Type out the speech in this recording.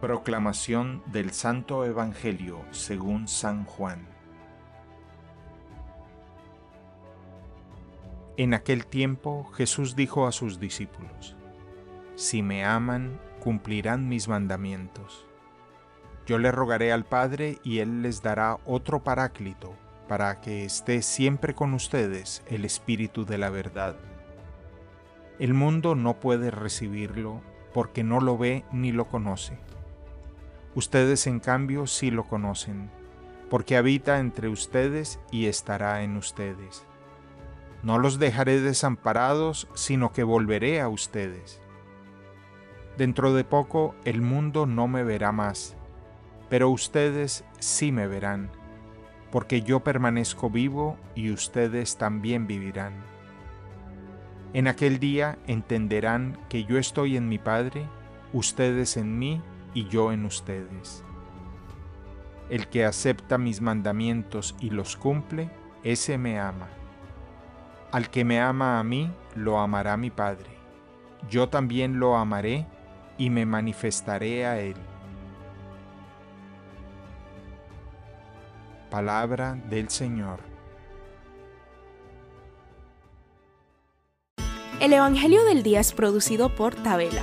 Proclamación del Santo Evangelio según San Juan. En aquel tiempo Jesús dijo a sus discípulos, Si me aman, cumplirán mis mandamientos. Yo le rogaré al Padre y Él les dará otro paráclito, para que esté siempre con ustedes el Espíritu de la verdad. El mundo no puede recibirlo porque no lo ve ni lo conoce Ustedes en cambio sí lo conocen, porque habita entre ustedes y estará en ustedes. No los dejaré desamparados, sino que volveré a ustedes. Dentro de poco el mundo no me verá más, pero ustedes sí me verán, porque yo permanezco vivo y ustedes también vivirán. En aquel día entenderán que yo estoy en mi Padre, ustedes en mí y yo en ustedes. El que acepta mis mandamientos y los cumple, ese me ama. Al que me ama a mí, lo amará mi Padre. Yo también lo amaré y me manifestaré a él. Palabra del Señor. El Evangelio del Día es producido por Tabela